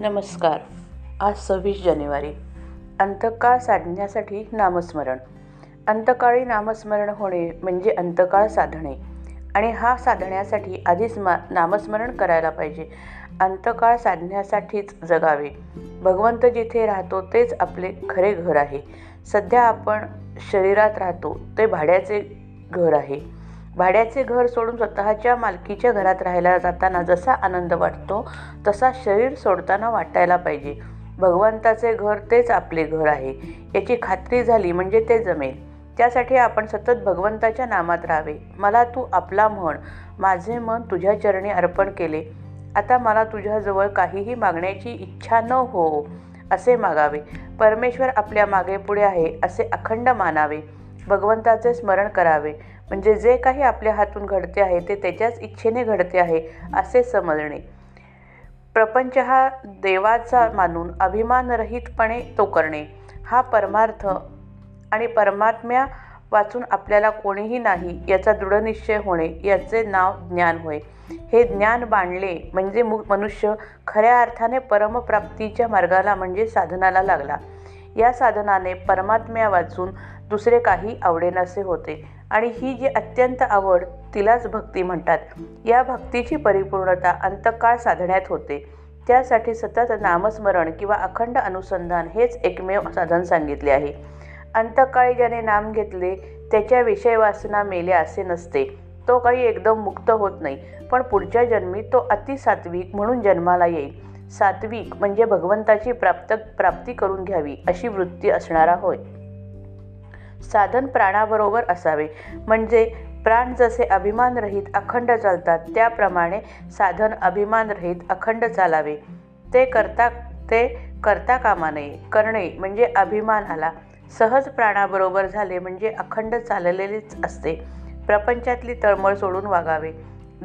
नमस्कार. आज सव्वीस जानेवारी. अंतकाळ साधण्यासाठी नामस्मरण. अंतकाळी नामस्मरण होणे म्हणजे अंतकाळ साधणे. आणि हा साधण्यासाठी आधीच मा नामस्मरण करायला पाहिजे. अंतकाळ साधण्यासाठीच जगावे. भगवंत जिथे राहतो तेच आपले खरे घर आहे. सध्या आपण शरीरात राहतो ते भाड्याचे घर आहे. भाड्याचे घर सोडून स्वतःच्या मालकीच्या घरात राहायला जाताना जसा आनंद वाटतो तसा शरीर सोडताना वाटायला पाहिजे. भगवंताचे घर तेच आपले घर आहे. याची खात्री झाली म्हणजे ते जमेल. त्यासाठी आपण सतत भगवंताच्या नामात राहावे. मला तू आपला म्हण. माझे मन तुझ्या चरणी अर्पण केले. आता मला तुझ्याजवळ काहीही मागण्याची इच्छा न हो असे मागावे. परमेश्वर आपल्या मागे पुढे आहे असे अखंड मानावे. भगवंताचे स्मरण करावे. म्हणजे जे काही आपल्या हातून घडते आहे ते त्याच्याच इच्छेने घडते आहे असे समजणे. प्रपंच हा देवाचा मानून अभिमानरहितपणे तो करणे. हा परमार्थ आणि परमात्म्या वाचून आपल्याला कोणीही नाही याचा दृढनिश्चय होणे याचे नाव ज्ञान होय. हे ज्ञान बांधले म्हणजे मु मनुष्य खऱ्या अर्थाने परमप्राप्तीच्या मार्गाला म्हणजे साधनाला लागला. या साधनाने परमात्म्या वाचून दुसरे काही आवडेनासे होते. आणि ही जी अत्यंत आवड तिलाच भक्ती म्हणतात. या भक्तीची परिपूर्णता अंतकाळ साधण्यात होते. त्यासाठी सतत नामस्मरण किंवा अखंड अनुसंधान हेच एकमेव साधन सांगितले आहे. अंतकाळी ज्याने नाम घेतले त्याच्या विषय वासना मेल्या असे नसते. तो काही एकदम मुक्त होत नाही पण पुढच्या जन्मी तो अतिसात्विक म्हणून जन्माला येईल. सात्विक म्हणजे भगवंताची प्राप्त प्राप्ती करून घ्यावी अशी वृत्ती असणारा होय. साधन प्राणाबरोबर असावे. म्हणजे प्राण जसे अभिमानरहित अखंड चालतात त्याप्रमाणे साधन अभिमानरहित अखंड चालावे. ते करता ते करता कामा नये करणे म्हणजे अभिमान आला सहज प्राणाबरोबर झाले म्हणजे अखंड चाललेलेच असते. प्रपंचातली तळमळ सोडून वागावे.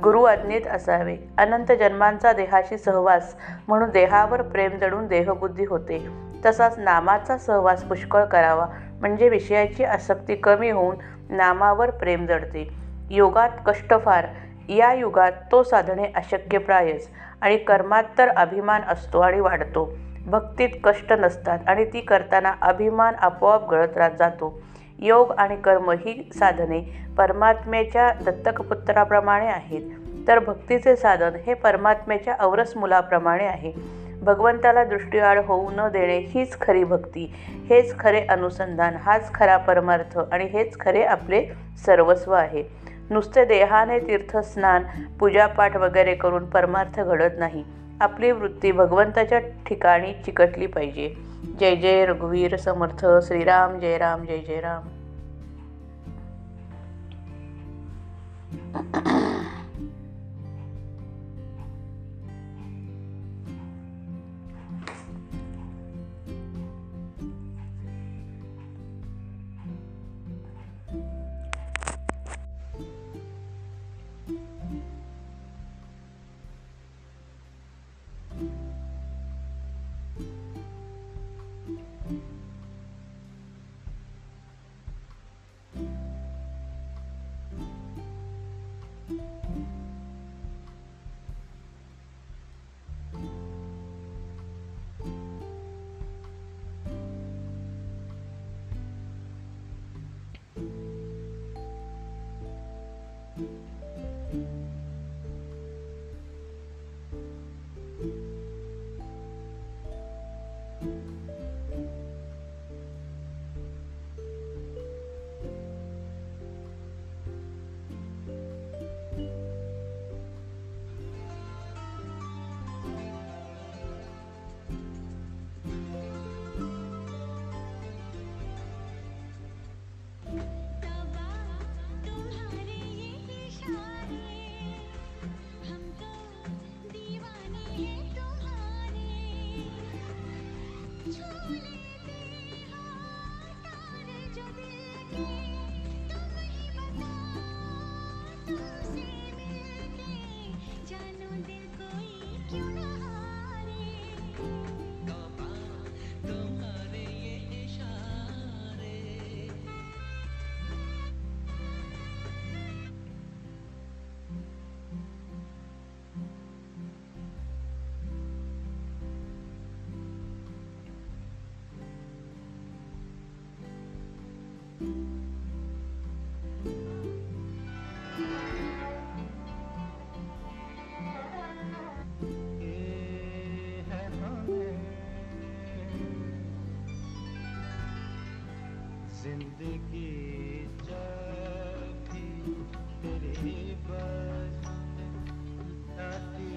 गुरु आज्ञेत असावे. अनंत जन्मांचा देहाशी सहवास म्हणून देहावर प्रेम जडून देहबुद्धी होते. तसाच नामाचा सहवास पुष्कळ करावा. म्हणजे विषयाची आसक्ती कमी होऊन नामावर प्रेम जडते. योगात कष्ट फार. या युगात तो साधणे अशक्यप्रायच आणि कर्मात तर अभिमान असतो आणि वाढतो. भक्तीत कष्ट नसतात आणि ती करताना अभिमान आपोआप गळत राहत जातो. योग आणि कर्म ही साधने परमात्म्याच्या दत्तकपुत्राप्रमाणे आहेत. तर भक्तीचे साधन हे परमात्म्याच्या अवरस मुलाप्रमाणे आहे. भगवंताला दृष्टीआड होऊ न देणे हीच खरी भक्ती हेच खरे अनुसंधान हाच खरा परमार्थ आणि हेच खरे आपले सर्वस्व आहे. नुसते देहाने तीर्थस्नान पूजापाठ वगैरे करून परमार्थ घडत नाही. आपली वृत्ती भगवंताच्या ठिकाणी चिकटली पाहिजे. जय जय रघुवीर समर्थ श्रीराम जय राम जय जय राम. যদি जिंदगी जब तेरे बस आती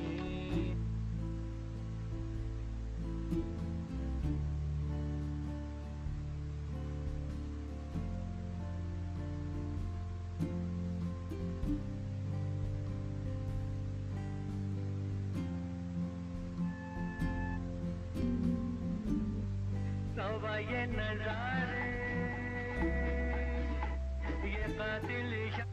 ये नजारे basilika